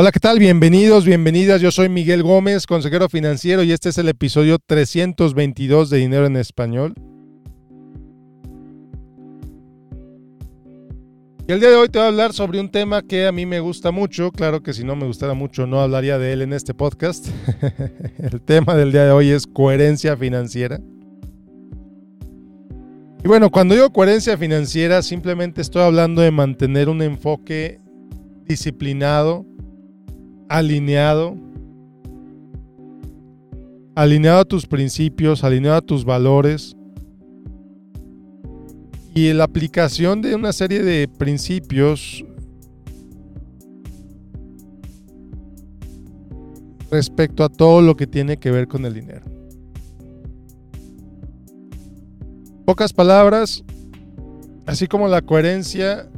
Hola, ¿qué tal? Bienvenidos, bienvenidas. Yo soy Miguel Gómez, consejero financiero, y este es el episodio 322 de Dinero en Español. Y el día de hoy te voy a hablar sobre un tema que a mí me gusta mucho. Claro que si no me gustara mucho no hablaría de él en este podcast. el tema del día de hoy es coherencia financiera. Y bueno, cuando digo coherencia financiera, simplemente estoy hablando de mantener un enfoque disciplinado, alineado, alineado a tus principios, alineado a tus valores y la aplicación de una serie de principios respecto a todo lo que tiene que ver con el dinero. Pocas palabras, así como la coherencia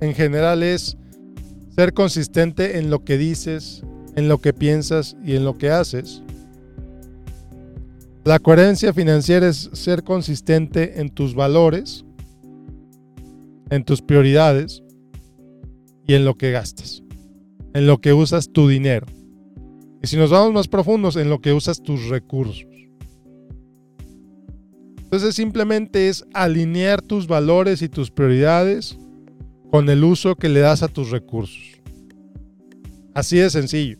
en general es ser consistente en lo que dices, en lo que piensas y en lo que haces. La coherencia financiera es ser consistente en tus valores, en tus prioridades y en lo que gastas, en lo que usas tu dinero. Y si nos vamos más profundos, en lo que usas tus recursos. Entonces simplemente es alinear tus valores y tus prioridades con el uso que le das a tus recursos. Así de sencillo.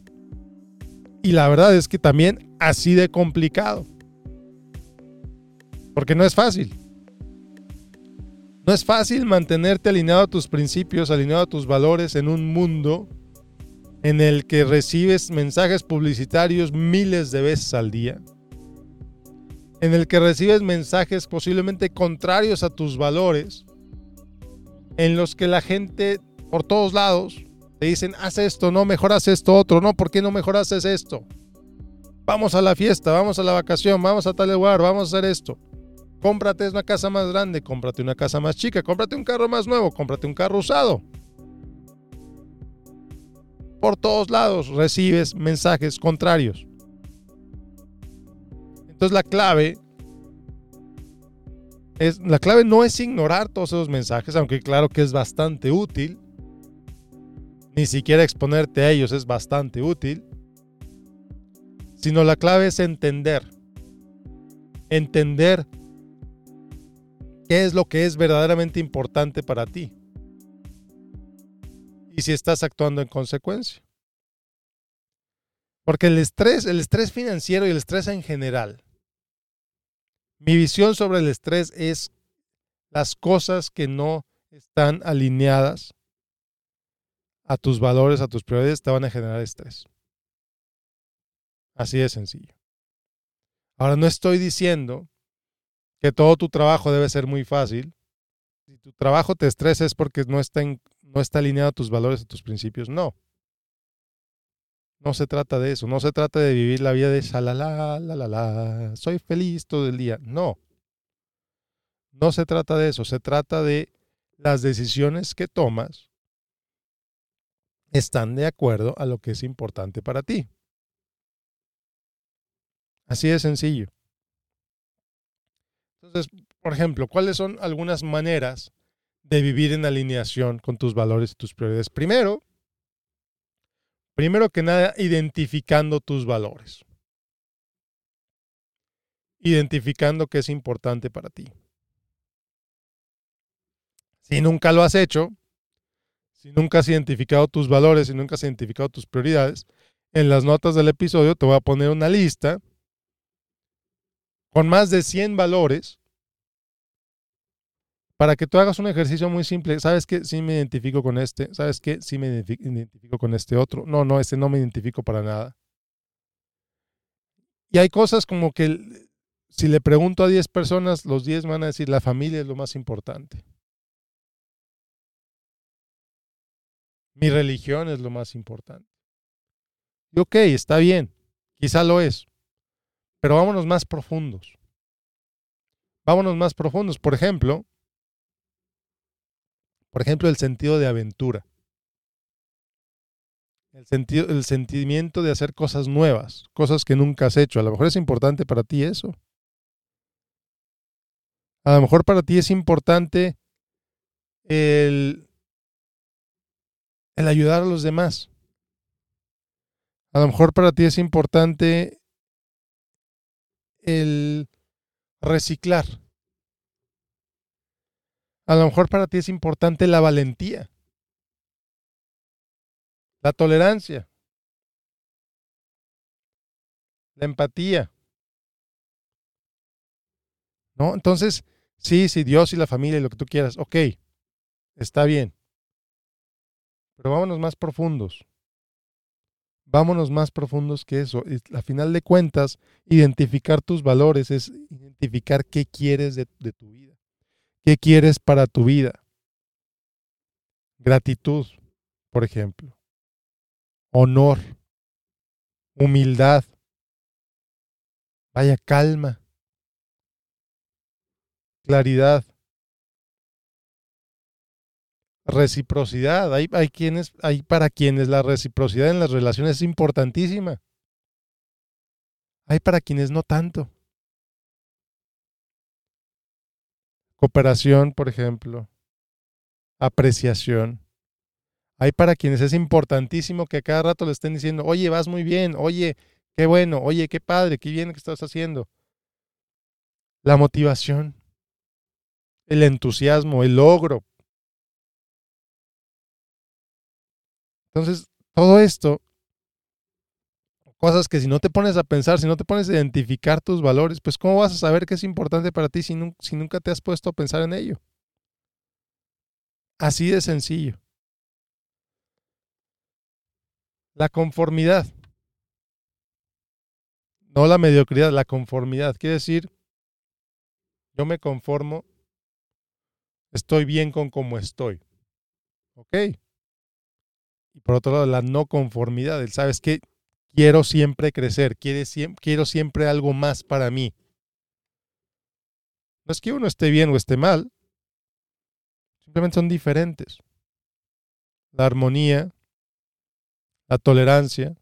Y la verdad es que también así de complicado. Porque no es fácil. No es fácil mantenerte alineado a tus principios, alineado a tus valores en un mundo en el que recibes mensajes publicitarios miles de veces al día en el que recibes mensajes posiblemente contrarios a tus valores, en los que la gente por todos lados te dicen, haz esto, no, mejor haz esto otro, no, ¿por qué no mejor haces esto? Vamos a la fiesta, vamos a la vacación, vamos a tal lugar, vamos a hacer esto. Cómprate una casa más grande, cómprate una casa más chica, cómprate un carro más nuevo, cómprate un carro usado. Por todos lados recibes mensajes contrarios. Entonces la clave es, la clave no es ignorar todos esos mensajes, aunque claro que es bastante útil. Ni siquiera exponerte a ellos es bastante útil. Sino la clave es entender. Entender qué es lo que es verdaderamente importante para ti. Y si estás actuando en consecuencia. Porque el estrés, el estrés financiero y el estrés en general mi visión sobre el estrés es las cosas que no están alineadas a tus valores, a tus prioridades, te van a generar estrés. Así de sencillo. Ahora, no estoy diciendo que todo tu trabajo debe ser muy fácil. Si tu trabajo te estresa es porque no está, no está alineado a tus valores, a tus principios. No. No se trata de eso, no se trata de vivir la vida de shalala, la, la, la, soy feliz todo el día. No. No se trata de eso, se trata de las decisiones que tomas están de acuerdo a lo que es importante para ti. Así de sencillo. Entonces, por ejemplo, ¿cuáles son algunas maneras de vivir en alineación con tus valores y tus prioridades? Primero, Primero que nada, identificando tus valores. Identificando qué es importante para ti. Si nunca lo has hecho, si nunca has identificado tus valores, si nunca has identificado tus prioridades, en las notas del episodio te voy a poner una lista con más de 100 valores para que tú hagas un ejercicio muy simple, ¿sabes qué? Sí me identifico con este, ¿sabes qué? Sí me identifico con este otro. No, no, este no me identifico para nada. Y hay cosas como que si le pregunto a 10 personas, los 10 van a decir, la familia es lo más importante. Mi religión es lo más importante. Y ok, está bien, quizá lo es, pero vámonos más profundos. Vámonos más profundos. Por ejemplo, por ejemplo, el sentido de aventura. El, sentido, el sentimiento de hacer cosas nuevas, cosas que nunca has hecho. A lo mejor es importante para ti eso. A lo mejor para ti es importante el, el ayudar a los demás. A lo mejor para ti es importante el reciclar. A lo mejor para ti es importante la valentía, la tolerancia, la empatía. ¿No? Entonces, sí, sí, Dios y la familia y lo que tú quieras, ok, está bien. Pero vámonos más profundos. Vámonos más profundos que eso. A final de cuentas, identificar tus valores es identificar qué quieres de tu vida. ¿Qué quieres para tu vida? Gratitud, por ejemplo. Honor. Humildad. Vaya calma. Claridad reciprocidad. Hay, quienes, hay para quienes la reciprocidad en las relaciones es importantísima. Hay para quienes no tanto. Cooperación, por ejemplo. Apreciación. Hay para quienes es importantísimo que cada rato le estén diciendo, oye, vas muy bien, oye, qué bueno, oye, qué padre, qué bien que estás haciendo. La motivación, el entusiasmo, el logro, Entonces, todo esto, cosas que si no te pones a pensar, si no te pones a identificar tus valores, pues ¿cómo vas a saber qué es importante para ti si, nunca te has puesto a pensar en ello? Así de sencillo. La conformidad. No la mediocridad, la conformidad. Quiere decir, yo me conformo, estoy bien con como estoy. ¿Ok? Y por otro lado, la no conformidad. El, ¿sabes que Quiero siempre crecer, quiero siempre algo más para mí. No es que uno esté bien o esté mal, simplemente son diferentes. La armonía, la tolerancia.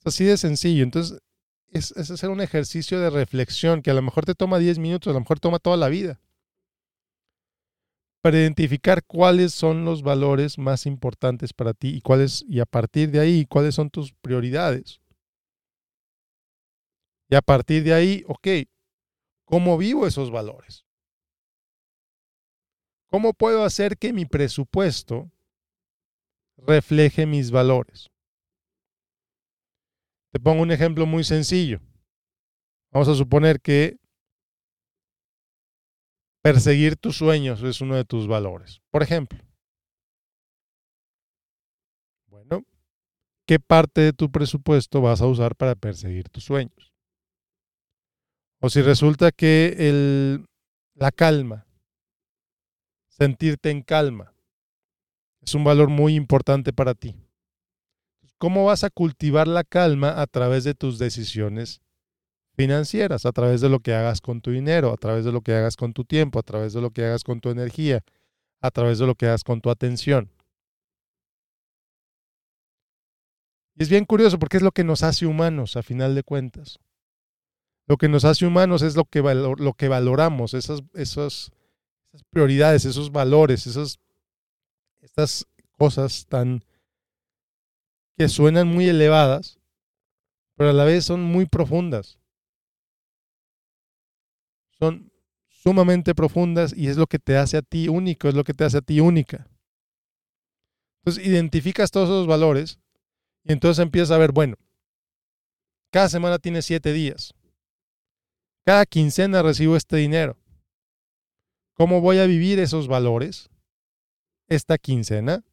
Es así de sencillo. Entonces, es, es, hacer un ejercicio de reflexión que a lo mejor te toma 10 minutos, a lo mejor toma toda la vida para identificar cuáles son los valores más importantes para ti y cuáles y a partir de ahí cuáles son tus prioridades. Y a partir de ahí, ok, ¿cómo vivo esos valores? ¿Cómo puedo hacer que mi presupuesto refleje mis valores? Te pongo un ejemplo muy sencillo. Vamos a suponer que Perseguir tus sueños es uno de tus valores. Por ejemplo, bueno, ¿qué parte de tu presupuesto vas a usar para perseguir tus sueños? O si resulta que el, la calma, sentirte en calma, es un valor muy importante para ti. ¿Cómo vas a cultivar la calma a través de tus decisiones financieras, a través de lo que hagas con tu dinero, a través de lo que hagas con tu tiempo, a través de lo que hagas con tu energía, a través de lo que hagas con tu atención. Y es bien curioso porque es lo que nos hace humanos, a final de cuentas. Lo que nos hace humanos es lo que, lo que valoramos, esas, esas, esas prioridades, esos valores, esas, estas cosas tan que suenan muy elevadas, pero a la vez son muy profundas son sumamente profundas y es lo que te hace a ti único, es lo que te hace a ti única. Entonces identificas todos esos valores y entonces empiezas a ver, bueno, cada semana tiene siete días. Cada quincena recibo este dinero. ¿Cómo voy a vivir esos valores esta quincena,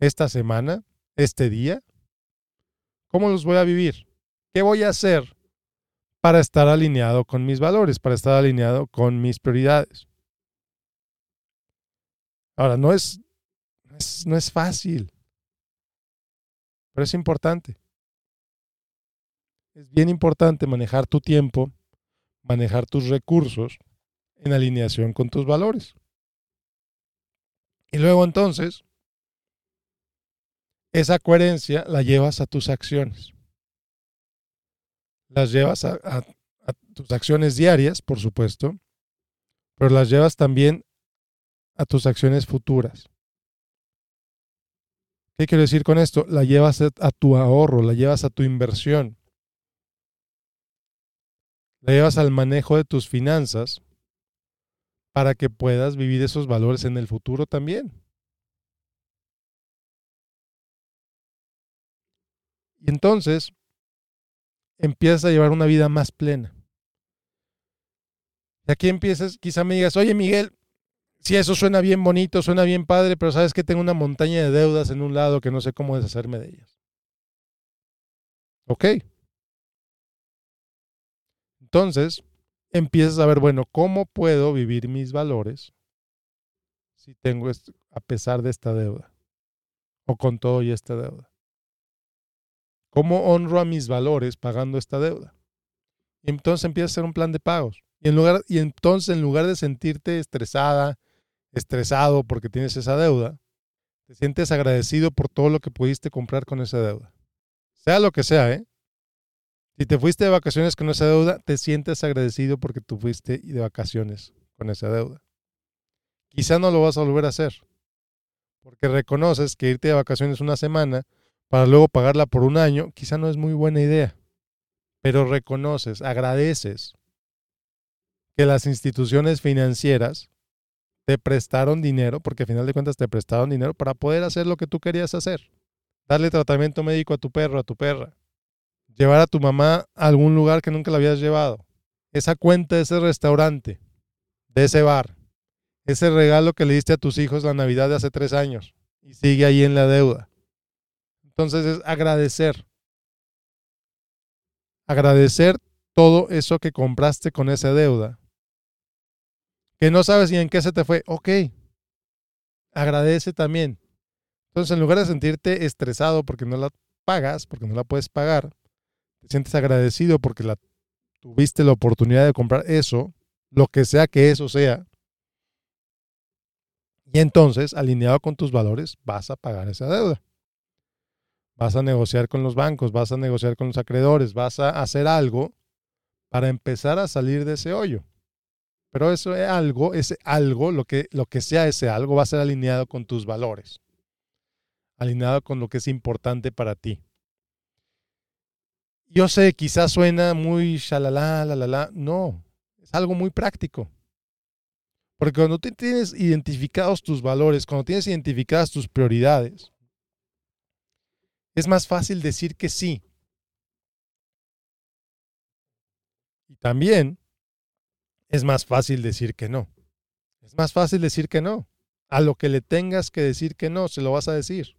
esta semana, este día? ¿Cómo los voy a vivir? ¿Qué voy a hacer para estar alineado con mis valores, para estar alineado con mis prioridades. Ahora, no es, no es, fácil, pero es importante. Es bien importante manejar tu tiempo, manejar tus recursos en alineación con tus valores. Y luego entonces, esa coherencia la llevas a tus acciones las llevas a, tus acciones diarias, por supuesto, pero las llevas también a tus acciones futuras. ¿Qué quiero decir con esto? La llevas a tu ahorro, la llevas a tu inversión, la llevas al manejo de tus finanzas para que puedas vivir esos valores en el futuro también. Y entonces empiezas a llevar una vida más plena. Y aquí empiezas, quizá me digas, oye Miguel, si eso suena bien bonito, suena bien padre, pero sabes que tengo una montaña de deudas en un lado que no sé cómo deshacerme de ellas. Ok. Entonces, empiezas a ver, bueno, ¿cómo puedo vivir mis valores si tengo, a pesar de esta deuda? O con todo y esta deuda. ¿Cómo honro a mis valores pagando esta deuda? Y entonces empieza a hacer un plan de pagos. Y, en lugar, y entonces, en lugar de sentirte estresada, estresado porque tienes esa deuda, te sientes agradecido por todo lo que pudiste comprar con esa deuda. Sea lo que sea, ¿eh? Si te fuiste de vacaciones con esa deuda, te sientes agradecido porque tú fuiste de vacaciones con esa deuda. Quizá no lo vas a volver a hacer, porque reconoces que irte de vacaciones una semana para luego pagarla por un año, quizá no es muy buena idea, pero reconoces, agradeces que las instituciones financieras te prestaron dinero, porque al final de cuentas te prestaron dinero para poder hacer lo que tú querías hacer. Darle tratamiento médico a tu perro, a tu perra. Llevar a tu mamá a algún lugar que nunca la habías llevado. Esa cuenta de ese restaurante, de ese bar. Ese regalo que le diste a tus hijos la Navidad de hace tres años y sigue ahí en la deuda. Entonces es agradecer. Agradecer todo eso que compraste con esa deuda que no sabes ni en qué se te fue. Ok, agradece también. Entonces, en lugar de sentirte estresado porque no la pagas, porque no la puedes pagar, te sientes agradecido porque la, tuviste la oportunidad de comprar eso, lo que sea que eso sea. Y entonces, alineado con tus valores, vas a pagar esa deuda. Vas a negociar con los bancos, vas a negociar con los acreedores, vas a hacer algo para empezar a salir de ese hoyo. Pero eso es algo, ese algo, lo que, lo que sea ese algo, va a ser alineado con tus valores, alineado con lo que es importante para ti. Yo sé, quizás suena muy shalala, la, la, la. No, es algo muy práctico. Porque cuando tienes identificados tus valores, cuando tienes identificadas tus prioridades, es más fácil decir que sí. Y también es más fácil decir que no. Es más fácil decir que no. A lo que le tengas que decir que no, se lo vas a decir.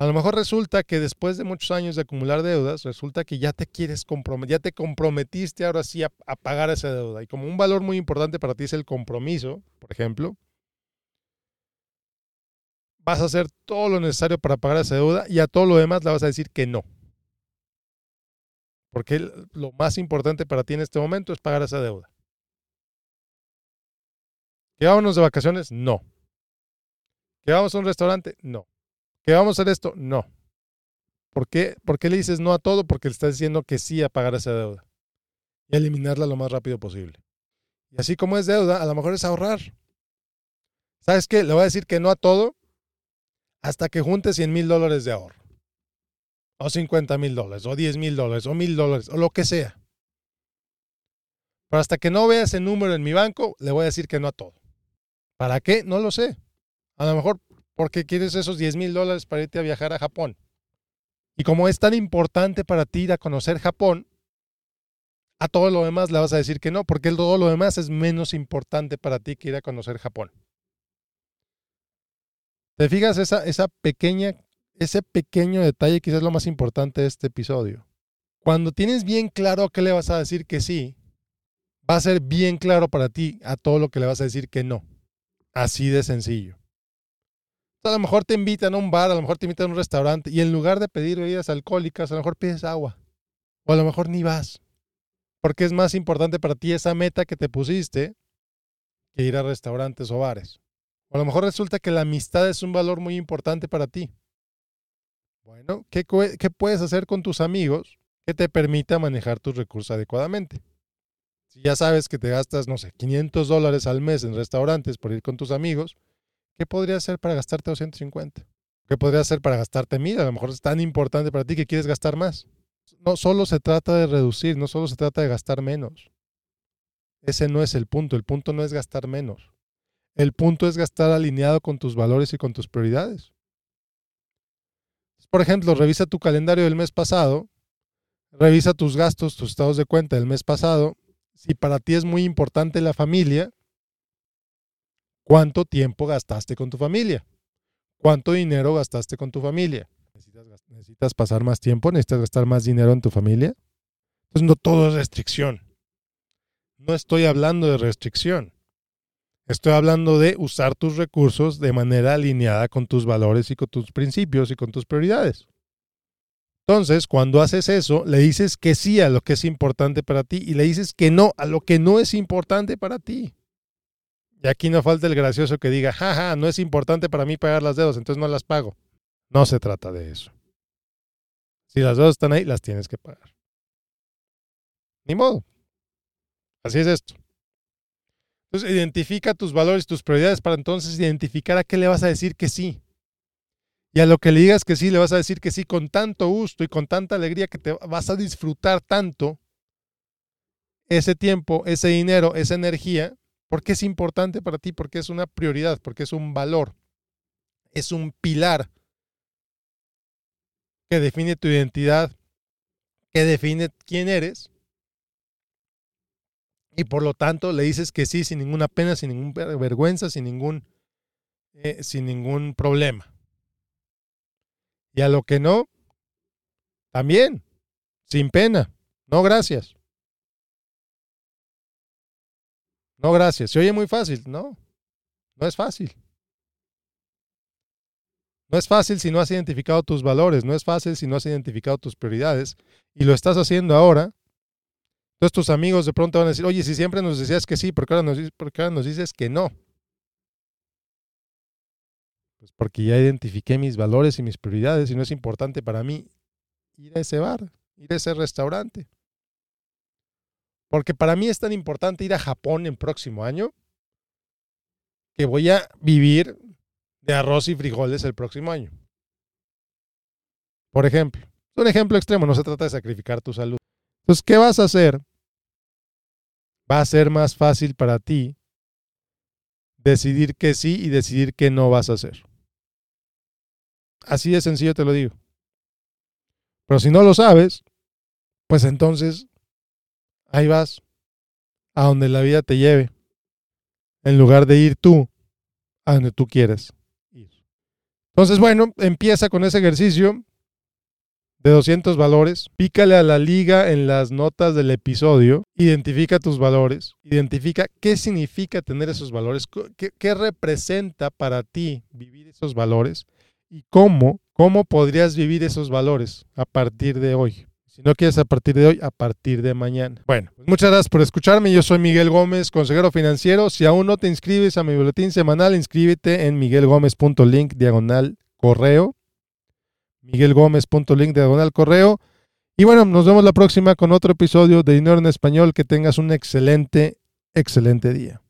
A lo mejor resulta que después de muchos años de acumular deudas, resulta que ya te quieres comprometer, ya te comprometiste ahora sí a, pagar esa deuda. Y como un valor muy importante para ti es el compromiso, por ejemplo, vas a hacer todo lo necesario para pagar esa deuda y a todo lo demás le vas a decir que no. Porque lo más importante para ti en este momento es pagar esa deuda. ¿Que vámonos de vacaciones? No. ¿Que vamos a un restaurante? No. ¿Que vamos a hacer esto? No. ¿Por qué? ¿Por qué le dices no a todo? Porque le estás diciendo que sí a pagar esa deuda y eliminarla lo más rápido posible. Y así como es deuda, a lo mejor es ahorrar. ¿Sabes qué? Le voy a decir que no a todo hasta que junte 100 mil dólares de ahorro o 50 mil dólares, o 10 mil dólares, o mil dólares, o lo que sea. Pero hasta que no vea ese número en mi banco, le voy a decir que no a todo. ¿Para qué? No lo sé. A lo mejor porque quieres esos 10 mil dólares para irte a viajar a Japón. Y como es tan importante para ti ir a conocer Japón, a todo lo demás le vas a decir que no, porque todo lo demás es menos importante para ti que ir a conocer Japón. ¿Te fijas esa, esa pequeña ese pequeño detalle quizás lo más importante de este episodio. Cuando tienes bien claro a qué le vas a decir que sí, va a ser bien claro para ti a todo lo que le vas a decir que no. Así de sencillo. A lo mejor te invitan a un bar, a lo mejor te invitan a un restaurante y en lugar de pedir bebidas alcohólicas, a lo mejor pides agua. O a lo mejor ni vas. Porque es más importante para ti esa meta que te pusiste que ir a restaurantes o bares. O a lo mejor resulta que la amistad es un valor muy importante para ti. Bueno, ¿qué, puedes hacer con tus amigos que te permita manejar tus recursos adecuadamente? Si ya sabes que te gastas, no sé, 500 dólares al mes en restaurantes por ir con tus amigos, ¿qué podrías hacer para gastarte 250? ¿Qué podría hacer para gastarte mil? A lo mejor es tan importante para ti que quieres gastar más. No solo se trata de reducir, no solo se trata de gastar menos. Ese no es el punto. El punto no es gastar menos. El punto es gastar alineado con tus valores y con tus prioridades. Por ejemplo, revisa tu calendario del mes pasado, revisa tus gastos, tus estados de cuenta del mes pasado. Si para ti es muy importante la familia, ¿cuánto tiempo gastaste con tu familia? ¿Cuánto dinero gastaste con tu familia? ¿Necesitas, pasar más tiempo? ¿Necesitas gastar más dinero en tu familia? Pues no todo es restricción. No estoy hablando de restricción. Estoy hablando de usar tus recursos de manera alineada con tus valores y con tus principios y con tus prioridades. Entonces, cuando haces eso, le dices que sí a lo que es importante para ti y le dices que no a lo que no es importante para ti. Y aquí no falta el gracioso que diga, jaja, no es importante para mí pagar las dedos, entonces no las pago. No se trata de eso. Si las deudas están ahí, las tienes que pagar. Ni modo. Así es esto. Entonces, identifica tus valores, tus prioridades para entonces identificar a qué le vas a decir que sí. Y a lo que le digas que sí, le vas a decir que sí con tanto gusto y con tanta alegría que te vas a disfrutar tanto ese tiempo, ese dinero, esa energía, porque es importante para ti, porque es una prioridad, porque es un valor, es un pilar que define tu identidad, que define quién eres. Y por lo tanto le dices que sí sin ninguna pena, sin ninguna vergüenza, sin ningún, eh, sin ningún problema. Y a lo que no, también, sin pena. No, gracias. No, gracias. Se oye muy fácil. No, no es fácil. No es fácil si no has identificado tus valores, no es fácil si no has identificado tus prioridades y lo estás haciendo ahora. Entonces tus amigos de pronto van a decir, oye, si siempre nos decías que sí, ¿por qué ahora nos, por qué ahora nos dices que no? Pues porque ya identifiqué mis valores y mis prioridades y no es importante para mí ir a ese bar, ir a ese restaurante. Porque para mí es tan importante ir a Japón el próximo año que voy a vivir de arroz y frijoles el próximo año. Por ejemplo, un ejemplo extremo, no se trata de sacrificar tu salud. Entonces, ¿qué vas a hacer? Va a ser más fácil para ti decidir que sí y decidir que no vas a hacer. Así de sencillo te lo digo. Pero si no lo sabes, pues entonces ahí vas a donde la vida te lleve, en lugar de ir tú a donde tú quieres ir. Entonces, bueno, empieza con ese ejercicio de 200 valores, pícale a la liga en las notas del episodio, identifica tus valores, identifica qué significa tener esos valores, qué, representa para ti vivir esos valores y cómo, cómo podrías vivir esos valores a partir de hoy. Si no quieres a partir de hoy, a partir de mañana. Bueno, pues muchas gracias por escucharme. Yo soy Miguel Gómez, consejero financiero. Si aún no te inscribes a mi boletín semanal, inscríbete en miguelgomez.link diagonal correo. miguelgomez.link diagonal correo. Y bueno, nos vemos la próxima con otro episodio de Dinero en Español. Que tengas un excelente, excelente día.